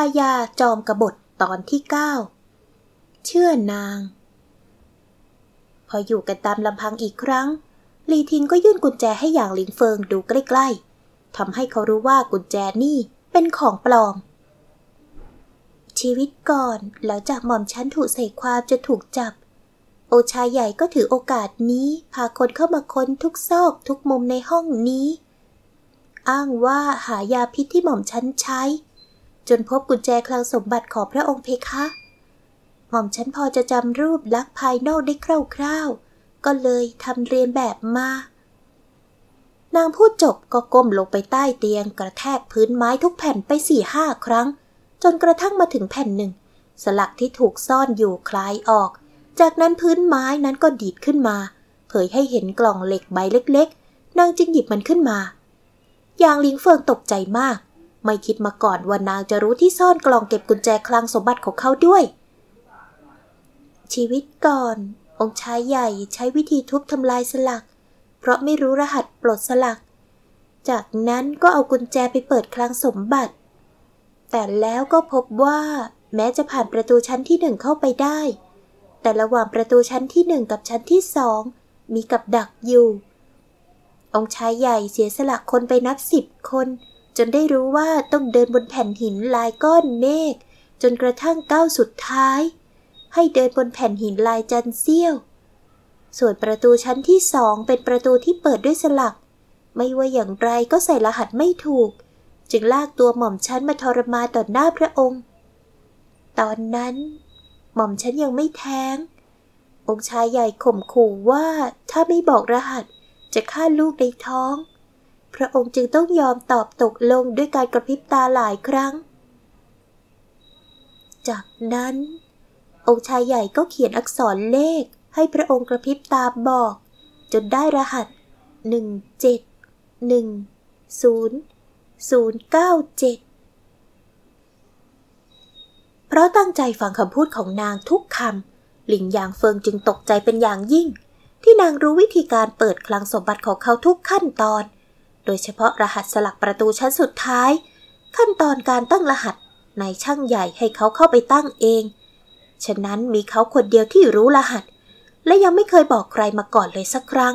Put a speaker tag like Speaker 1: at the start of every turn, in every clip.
Speaker 1: ายาจอมกบฏตอนที่เก้าเชื่อนาง พออยู่กันตามลำพังอีกครั้ง ลีทิงก็ยื่นกุญแจให้อย่างหลิงเฟิงดูใกล้ๆทำให้เขารู้ว่ากุญแจนี่เป็นของปลอม ชีวิตก่อนหลังจากหม่อมฉันถูกใส่ความจะถูกจับ โอชายใหญ่ก็ถือโอกาสนี้พาคนเข้ามาค้นทุกซอกทุกมุมในห้องนี้ อ้างว่าหายาพิษที่หม่อมฉันใช้ จนพบกุญแจคลังสมบัติของพระองค์เพคะ หม่อมฉันพอจะจำรูปลักษณ์ภายนอกได้คร่าวๆ ก็เลยทำเรียนแบบมา นางพูดจบก็ก้มลงไปใต้เตียงกระแทกพื้นไม้ทุกแผ่นไปสี่ห้าครั้ง จนกระทั่งมาถึงแผ่นหนึ่ง สลักที่ถูกซ่อนอยู่คลายออก จากนั้นพื้นไม้นั้นก็ดีดขึ้นมา เผยให้เห็นกล่องเหล็กใบเล็ก ๆ นางจึงหยิบมันขึ้นมา ยางลิงเฟิงตกใจมาก ไม่คิดมาก่อนว่านางจะรู้ที่ซ่อนกล่องเก็บกุญแจคลังสมบัติของเขาด้วย ชีวิตก่อน องค์ชายใหญ่ใช้วิธีทุบทำลายสลัก เพราะไม่รู้รหัสปลดสลัก จากนั้นก็เอากุญแจไปเปิดคลังสมบัติ แต่แล้วก็พบว่า แม้จะผ่านประตูชั้นที่หนึ่งเข้าไปได้ แต่ระหว่างประตูชั้นที่หนึ่งกับชั้นที่สองมีกับดักอยู่ องค์ชายใหญ่เสียสละคนไปนับสิบคน จนได้รู้ว่าต้องเดินบนแผ่นหินลายก้อนเมฆจนกระทั่งก้าวสุดท้าย ให้เดินบนแผ่นหินลายจันเสี้ยว ส่วนประตูชั้นที่สองเป็นประตูที่เปิดด้วยสลัก ไม่ว่าอย่างไรก็ใส่รหัสไม่ถูก จึงลากตัวหม่อมชั้นมาทรมานต่อหน้าพระองค์ ตอนนั้น หม่อมฉันยังไม่แท้ง องค์ชายใหญ่ข่มขู่ว่าถ้าไม่บอกรหัสจะฆ่าลูกในท้อง พระองค์จึงต้องยอมตอบตกลงด้วยการกระพริบตาหลายครั้ง จากนั้น องค์ชายใหญ่ก็เขียนอักษรเลข ให้พระองค์กระพริบตาบอก จนได้รหัสหนึ่งเจ็ดหนึ่งศูนย์ศูนย์เก้าเจ็ดเพราะตั้งใจฟังคำพูดของนางทุกคำ หลิงหยางเฟิงจึงตกใจเป็นอย่างยิ่ง ที่นางรู้วิธีการเปิดคลังสมบัติของเขาทุกขั้นตอน โดยเฉพาะรหัสสลักประตูชั้นสุดท้าย ขั้นตอนการตั้งรหัสนายช่างใหญ่ให้เขาเข้าไปตั้งเอง ฉะนั้นมีเขาคนเดียวที่รู้รหัส และยังไม่เคยบอกใครมาก่อนเลยสักครั้ง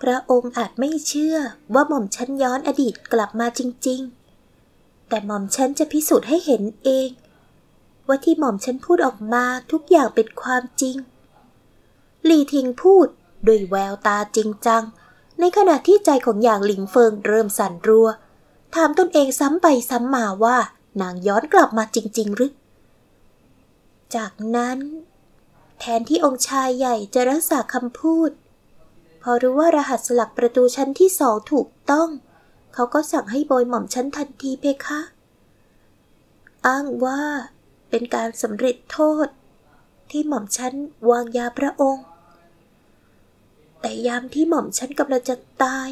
Speaker 1: พระองค์อาจไม่เชื่อว่าหม่อมฉันย้อนอดีตกลับมาจริง ๆ แต่หม่อมฉันจะพิสูจน์ให้เห็นเอง ว่าที่หม่อมฉันพูดออกมาทุกอย่างเป็นความจริง ลีทิงพูดด้วยแววตาจริงจัง ในขณะที่ใจของอย่างหลิงเฟิงเริ่มสั่นรัว ถามตนเองซ้ำไปซ้ำมาว่านางย้อนกลับมาจริง ๆ หรือ จากนั้น แทนที่องค์ชายใหญ่จะรักษาคำพูด พอรู้ว่ารหัสสลักประตูชั้นที่สองถูกต้อง เขาก็สั่งให้โบยหม่อมชั้นทันทีเพคะ อ้างว่าเป็นการสำเร็จโทษ ที่หม่อมชั้นวางยาพระองค์ แต่ยามที่หม่อมชั้นกำลังจะตาย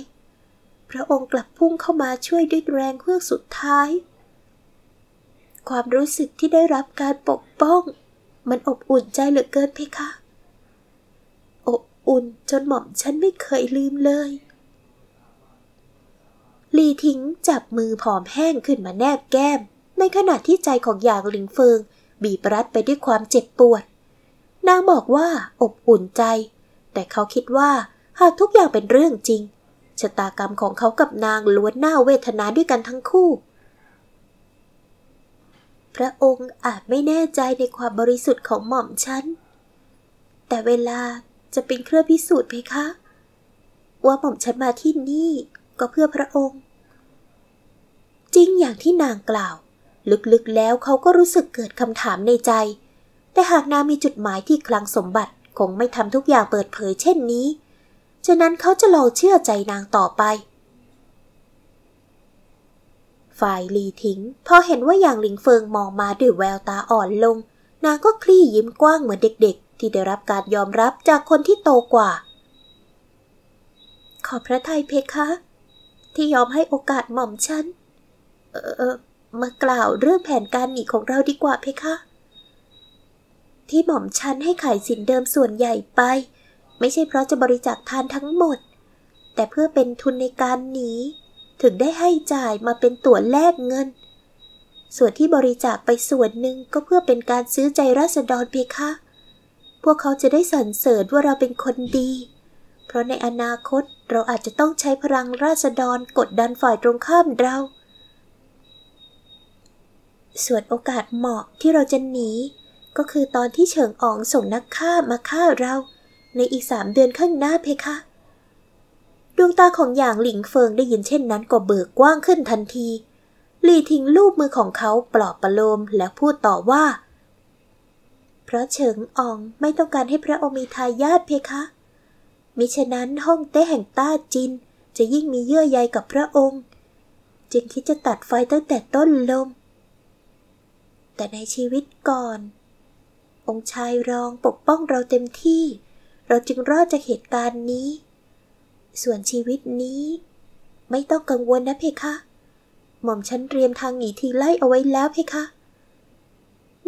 Speaker 1: พระองค์กลับพุ่งเข้ามาช่วยด้วยแรงเพื่อสุดท้าย ความรู้สึกที่ได้รับการปกป้อง มันอบอุ่นใจเหลือเกินเพคะ อบอุ่นจนหม่อมฉันไม่เคยลืมเลยลีทิ้งจับมือผอมแห้งขึ้นมาแนบแก้ม ในขณะที่ใจของหยางหลิงเฟิง บีบรัดไปด้วยความเจ็บปวด นางบอกว่าอบอุ่นใจ แต่เขาคิดว่าหากทุกอย่างเป็นเรื่องจริง ชะตากรรมของเขากับนางล้วนน่าเวทนาด้วยกันทั้งคู่ พระองค์อาจไม่แน่ใจในความบริสุทธิ์ของหม่อมฉัน แต่เวลาจะเป็นเครื่องพิสูจน์เพคะ ว่าหม่อมฉันมาที่นี่ก็เพื่อพระองค์ จริงอย่างที่นางกล่าว ลึกๆแล้วเขาก็รู้สึกเกิดคำถามในใจ แต่หากนางมีจุดหมายที่คลังสมบัติ คงไม่ทำทุกอย่างเปิดเผยเช่นนี้ฉะนั้นเขาจะลองเชื่อใจนางต่อไป ฝ่ายลีทิ้งพอเห็นว่าอย่างหลิงเฟิงมองมาด้วยแววตาอ่อนลง นางก็คลี่ยิ้มกว้างเหมือนเด็กๆ ที่ได้รับการยอมรับจากคนที่โตกว่า ขอพระทัยเพคะ ที่ยอมให้โอกาสหม่อมฉัน เออเออมากล่าวเรื่องแผนการหนีของเราดีกว่าเพคะ ที่หม่อมฉันให้ขายสินเดิมส่วนใหญ่ไป ไม่ใช่เพราะจะบริจาคทานทั้งหมด แต่เพื่อเป็นทุนในการหนีถึงได้ให้จ่ายมาเป็นตั๋วแลกเงิน ส่วนที่บริจาคไปส่วนหนึ่งก็เพื่อเป็นการซื้อใจราษฎรเพคะ พวกเขาจะได้สรรเสริญว่าเราเป็นคนดี เพราะในอนาคตเราอาจจะต้องใช้พลังราษฎรกดดันฝ่ายตรงข้ามเรา ส่วนโอกาสเหมาะที่เราจะหนี ก็คือตอนที่เฉิงอ๋องส่งนักฆ่ามาฆ่าเรา ในอีกสามเดือนข้างหน้าเพคะดวงตาของหยางหลิงเฟิงได้ยินเช่นนั้นก็เบิกกว้างขึ้นทันที ลีทิ้งลูบมือของเขาปลอบประโลมและพูดต่อว่า เพราะเฉิงอองไม่ต้องการให้พระองค์มีทายาทเพคะ มิฉะนั้นห้องเต้แห่งต้าจิน จะยิ่งมีเยื่อใยกับพระองค์ จึงคิดจะตัดไฟตั้งแต่ต้นลม แต่ในชีวิตก่อน องค์ชายรองปกป้องเราเต็มที่ เราจึงรอดจากเหตุการณ์นี้ ส่วนชีวิตนี้ ไม่ต้องกังวลนะเพคะ หม่อมฉันเตรียมทางหนีทีไล่เอาไว้แล้วเพคะ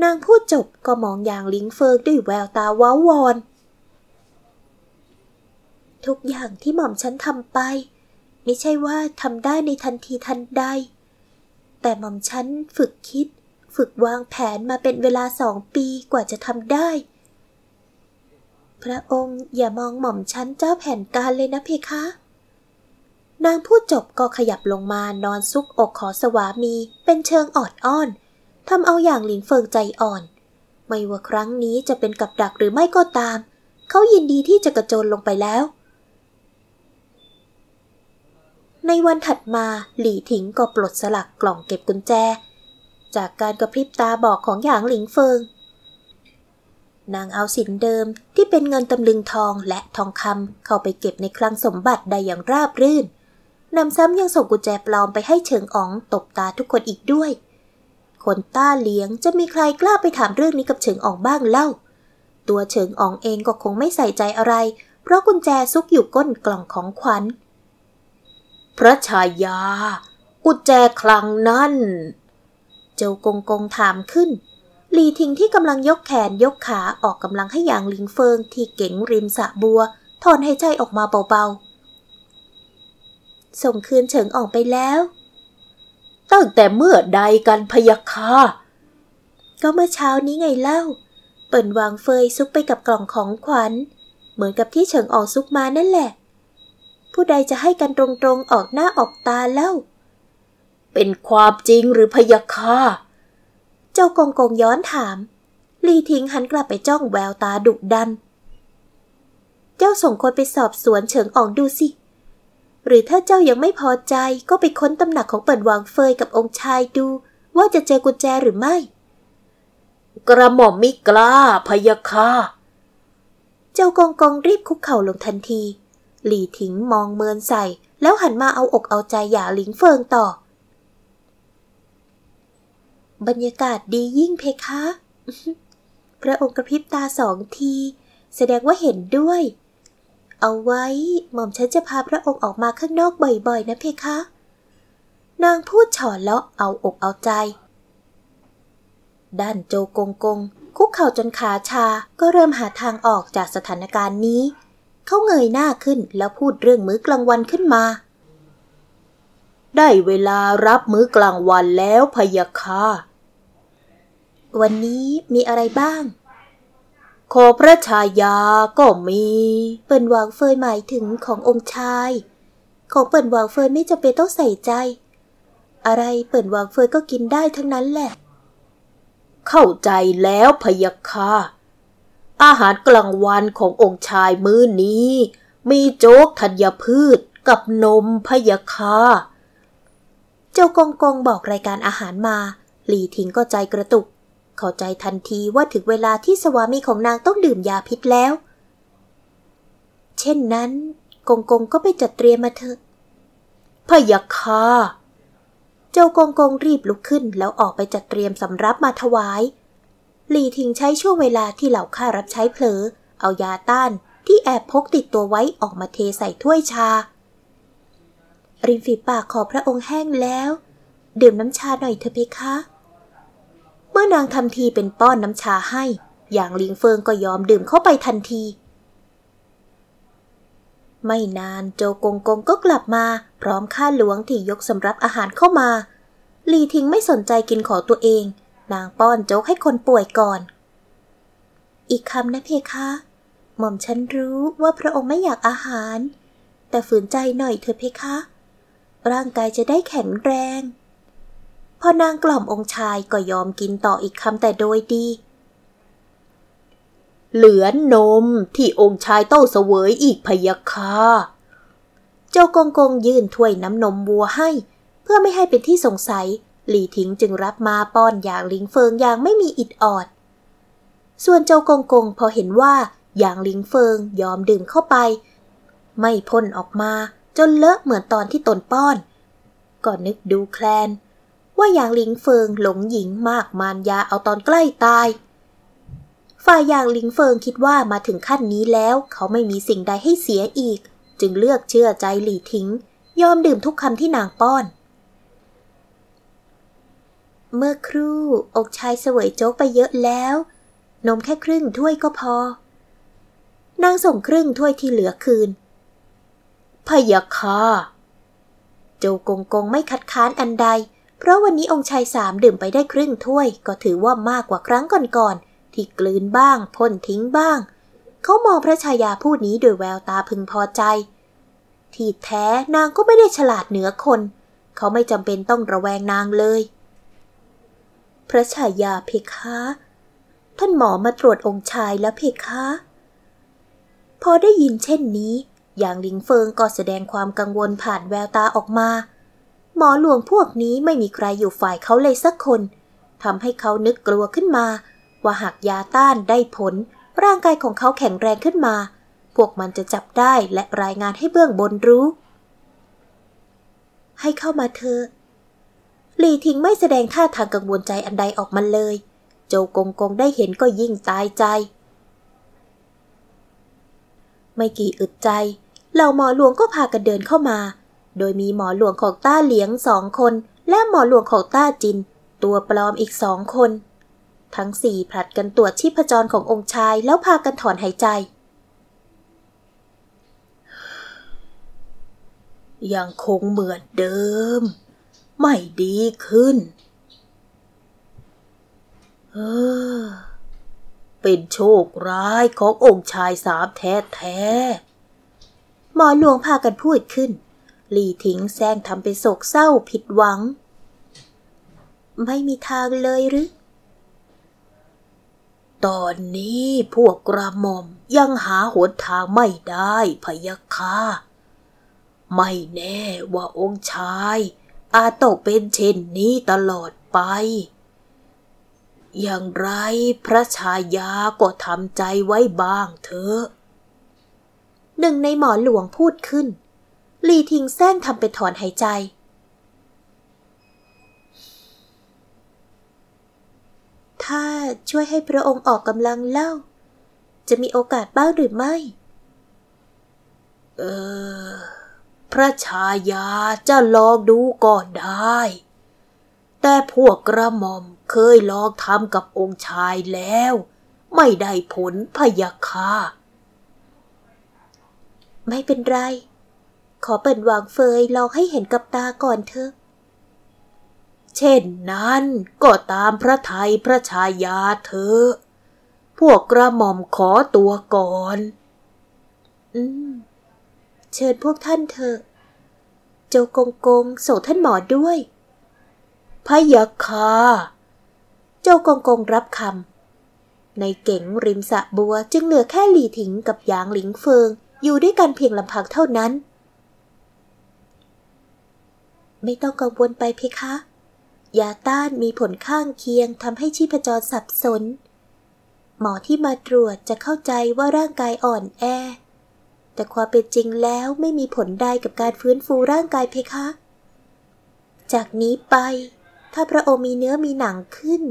Speaker 1: นางพูดจบก็มองอย่างลิงเฟิงด้วยแววตาว้าวอน ทุกอย่างที่หม่อมฉันทำไป ไม่ใช่ว่าทำได้ในทันทีทันใด แต่หม่อมฉันฝึกคิด ฝึกวางแผนมาเป็นเวลาสองปีกว่าจะทำได้ พระองค์อย่ามองหม่อมชั้นเจ้าแผนการเลยนะเพคะ นางพูดจบก็ขยับลงมานอนซุกอกขอสวามีเป็นเชิงออดอ้อนทำเอาอย่างหลินเฟิงใจอ่อน ไม่ว่าครั้งนี้จะเป็นกับดักหรือไม่ก็ตาม เขายินดีที่จะกระโจนลงไปแล้วในวันถัดมาหลี่ถิงก็ปลดสลักกล่องเก็บกุญแจ จากการกระพริบตาบอกของหยางหลิงเฟิง นางเอาสินเดิมที่เป็นเงินตำลึงทองและทองคำเข้าไปเก็บในคลังสมบัติได้อย่างราบรื่นนำซ้ำยังส่งกุญแจปลอมไปให้เฉิงอ๋องตบตาทุกคนอีกด้วย คนต้าเลี้ยงจะมีใครกล้าไปถามเรื่องนี้กับเฉิงอ๋องบ้างเล่า ตัวเฉิงอ๋องเองก็คงไม่ใส่ใจอะไร เพราะกุญแจซุกอยู่ก้นกล่องของขวัญ พระชายา กุญแจคลังนั่น เจ้ากงกงถามขึ้น หลีทิงที่กำลังยกแขนยกขาออกกำลังให้อย่างลิงเฟิงที่เก๋งริมสะบัว ถอนหายใจออกมาเบาๆ ส่งคืนเฉิงออกไปแล้ว
Speaker 2: ตั้งแต่เมื่อใดกันพยาคา
Speaker 1: ก็เมื่อเช้านี้ไงเล่า เปิ่นวางเฟยซุกไปกับกล่องของขวัญ เหมือนกับที่เฉิงออกซุกมานั่นแหละ ผู้ใดจะให้กันตรงๆออกหน้าออกตาเล่า
Speaker 2: เป็นความจริงหรือพยาคา
Speaker 1: เจ้ากงกงย้อนถาม ลีทิงหันกลับไปจ้องแววตาดุดัน เจ้าส่งคนไปสอบสวนเฉิงอ่องดูสิ หรือถ้าเจ้ายังไม่พอใจก็ไปค้นตำหนักของเปิ่นวางเฟยกับองค์ชายดูว่าจะเจอกุญแจหรือไม่
Speaker 2: กระหม่อมมิกล้าพยาคา
Speaker 1: เจ้ากองกองรีบคุกเข่าลงทันที หลี่ถิงมองเมินใส่ แล้วหันมาเอาอกเอาใจหย่าหลิงเฟิงต่อ บรรยากาศดียิ่งเพคะ พระองค์กระพริบตาสองที แสดงว่าเห็นด้วย เอาไว้ หม่อมฉันจะพาพระองค์ออกมาข้างนอกบ่อยๆ นะเพคะ นางพูดฉอนเลาะเอาอกเอาใจ ด้านโจกงกง คุกเข่าจนขาชาก็เริ่มหาทางออกจากสถานการณ์นี้ เขาเงยหน้าขึ้นแล้วพูดเรื่องมื้อกลางวันขึ้นมา
Speaker 2: ได้เวลารับมื้อกลางวันแล้วพยาคา
Speaker 1: วันนี้มีอะไรบ้าง
Speaker 2: ขอพระชายาก็มี
Speaker 1: เปิ่นวางเฟยหมายถึงขององค์ชาย ของเปิ่นวางเฟยไม่จำเป็นต้องใส่ใจ อะไรเปิ่นวางเฟยก็กินได้ทั้งนั้นแหละ
Speaker 2: เข้าใจแล้วพยาคาอาหารกลางวันขององค์ชายมื้อนี้ มีโจ๊กธัญพืชกับนมพยาคา
Speaker 1: เจ้ากองกองบอกรายการอาหารมา หลีทิงก็ใจกระตุก เข้าใจทันทีว่าถึงเวลาที่สวามีของนางต้องดื่มยาพิษแล้ว เช่นนั้นกงกงก็ไปจัดเตรียมมาเถอะ
Speaker 2: พยาคา
Speaker 1: เจ้ากงกงรีบลุกขึ้นแล้วออกไปจัดเตรียมสำรับมาถวายหลีทิงใช้ช่วงเวลาที่เหล่าข้ารับใช้เผลอ เอายาต้านที่แอบพกติดตัวไว้ออกมาเทใส่ถ้วยชา ริมฝีปากขอพระองค์แห้งแล้ว ดื่มน้ำชาหน่อยเถอะเพคะ เมื่อนางทำทีเป็นป้อนน้ำชาให้ อย่างลิงเฟิงก็ยอมดื่มเข้าไปทันที ไม่นานโจกงกงก็กลับมา พร้อมข้าหลวงที่ยกสำรับอาหารเข้ามา ลีทิงไม่สนใจกินของตัวเอง นางป้อนโจ๊กให้คนป่วยก่อน อีกคำนะเพคะ หม่อมฉันรู้ว่าพระองค์ไม่อยากอาหาร แต่ฝืนใจหน่อยเถอะเพคะ ร่างกายจะได้แข็งแรง พอนางกล่อมองค์ชายก็ยอมกินต่ออีกคำแต่โดยดี
Speaker 2: เหลือนมที่องค์ชายเต้าเสวยอีกพยาคา
Speaker 1: เจ้ากงกงยื่นถ้วยน้ำนมวัวให้ เพื่อไม่ให้เป็นที่สงสัย หลี่ทิ้งจึงรับมาป้อนอย่างลิงเฟิงอย่างไม่มีอิดออด ส่วนเจ้ากงกงพอเห็นว่าอย่างลิงเฟิงยอมดื่มเข้าไป ไม่พ่นออกมาจนเลอะเหมือนตอนที่ตนป้อน ก็นึกดูแคลน ว่าอย่างลิงเฟิงหลงหญิงมากมานยาเอาตอนใกล้ตาย ฝ่ายอย่างลิงเฟิงคิดว่ามาถึงขั้นนี้แล้ว เขาไม่มีสิ่งใดให้เสียอีก จึงเลือกเชื่อใจหลี่ทิ้ง ยอมดื่มทุกคำที่นางป้อน เมื่อครู่อกชายเสวยโจ๊กไปเยอะแล้ว นมแค่ครึ่งถ้วยก็พอ นางส่งครึ่งถ้วยที่เหลือคืน
Speaker 2: พยาคา
Speaker 1: โจกงกงไม่คัดค้านอันใด เพราะวันนี้องค์ชายสามดื่มไปได้ครึ่งถ้วย ก็ถือว่ามากกว่าครั้งก่อนๆที่กลืนบ้างพ่นทิ้งบ้าง เขามองพระชายาผู้นี้โดยแววตาพึงพอใจ ที่แท้นางก็ไม่ได้ฉลาดเหนือคน เขาไม่จำเป็นต้องระแวงนางเลย พระชายาเพคะท่านหมอมาตรวจองค์ชายแล้วเพคะ พอได้ยินเช่นนี้ อย่างลิงเฟิงก็แสดงความกังวลผ่านแววตาออกมา มอหลวงพวกนี้ไม่มีใครอยู่ฝ่ายเขาเลยสักคนทำให้เขานึกกลัวขึ้นมา ว่าหากยาต้านได้ผล ร่างกายของเขาแข็งแรงขึ้นมา พวกมันจะจับได้และรายงานให้เบื้องบนรู้ ให้เข้ามาเถอะหลีทิงไม่แสดงท่าทางกังวลใจอันใดออกมาเลย โจกงกงได้เห็นก็ยิ่งตายใจ ไม่กี่อึดใจ เหล่าหมอหลวงก็พากันเดินเข้ามา โดยมีหมอหลวงของต้าเหลียงสองคน และหมอหลวงของต้าจิน ตัวปลอมอีกสองคน ทั้งสี่ผลัดกันตรวจชีพจรขององค์ชายแล้วพากันถอนหายใจ
Speaker 2: ยังคงเหมือนเดิม ไม่ดีขึ้น เออเป็นโชคร้ายขององค์ชายสามแท้แท้
Speaker 1: หมอหลวงพากันพูดขึ้น ลีทิ้งแซงทำเป็นโศกเศร้าผิดหวัง ไม่มีทางเลยหรือ
Speaker 2: ตอนนี้พวกกระหม่อมยังหาหนทางไม่ได้พยะค่ะ ไม่แน่ว่าองค์ชาย อาจต้องเป็นเช่นนี้ตลอดไป อย่างไรพระชายาก็ทำใจไว้บ้างเถอะ
Speaker 1: หนึ่งในหมอหลวงพูดขึ้น ลีทิงแซงทำเป็นถอนหายใจ ถ้าช่วยให้พระองค์ออกกำลังเล่า จะมีโอกาสบ้างหรือไม่
Speaker 2: เออ พระชายาจะลองดูก่อนได้ แต่พวกกระหม่อมเคยลองทำกับองค์ชายแล้ว ไม่ได้ผลพยะค่ะ
Speaker 1: ไม่เป็นไร ขอเปิดวางเฟยลองให้เห็นกับตาก่อนเถอะ
Speaker 2: เช่นนั้นก็ตามพระไทยพระชายาเถอะพวกกระหม่อมขอตัวก่อน
Speaker 1: อืม เชิญพวกท่านเถอะโจกงกงส่งท่านหมอด้วย
Speaker 2: พะยะค่ะ
Speaker 1: โจกงกงรับคำ ในเก๋งริมสะบัวจึงเหลือแค่หลี่ถิงกับหยางหลิงเฟิง อยู่ด้วยกันเพียงลำพังเท่านั้น ไม่ต้องกังวลไปเพคะ ยาต้านมีผลข้างเคียงทำให้ชีพจรสับสน หมอที่มาตรวจจะเข้าใจว่าร่างกายอ่อนแอ แต่ความเป็นจริงแล้วไม่มีผลใดกับการฟื้นฟูร่างกายเพคะ จากนี้ไป ถ้าพระองค์มีเนื้อมีหนังขึ้น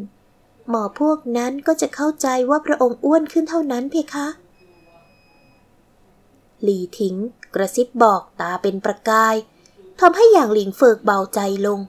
Speaker 1: หมอพวกนั้นก็จะเข้าใจว่าพระองค์อ้วนขึ้นเท่านั้นเพคะ หลีทิ้ง กระซิบบอกตาเป็นประกาย ทำให้อย่างหลิงเฟิกเบาใจลง